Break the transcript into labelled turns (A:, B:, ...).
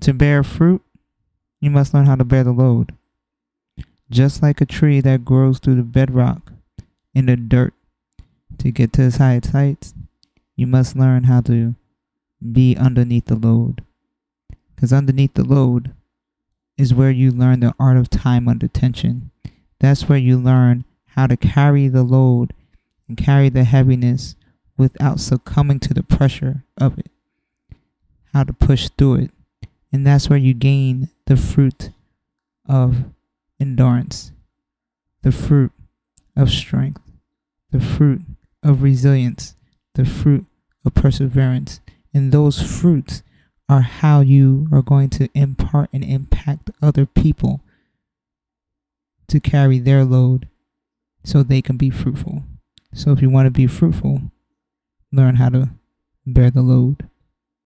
A: To bear fruit, you must learn how to bear the load. Just like a tree that grows through the bedrock in the dirt to get to its highest heights, you must learn how to be underneath the load. Because underneath the load is where you learn the art of time under tension. That's where you learn how to carry the load and carry the heaviness without succumbing to the pressure of it. How to push through it. And that's where you gain the fruit of endurance, the fruit of strength, the fruit of resilience, the fruit of perseverance. And those fruits are how you are going to impart and impact other people to carry their load so they can be fruitful. So if you want to be fruitful, learn how to bear the load.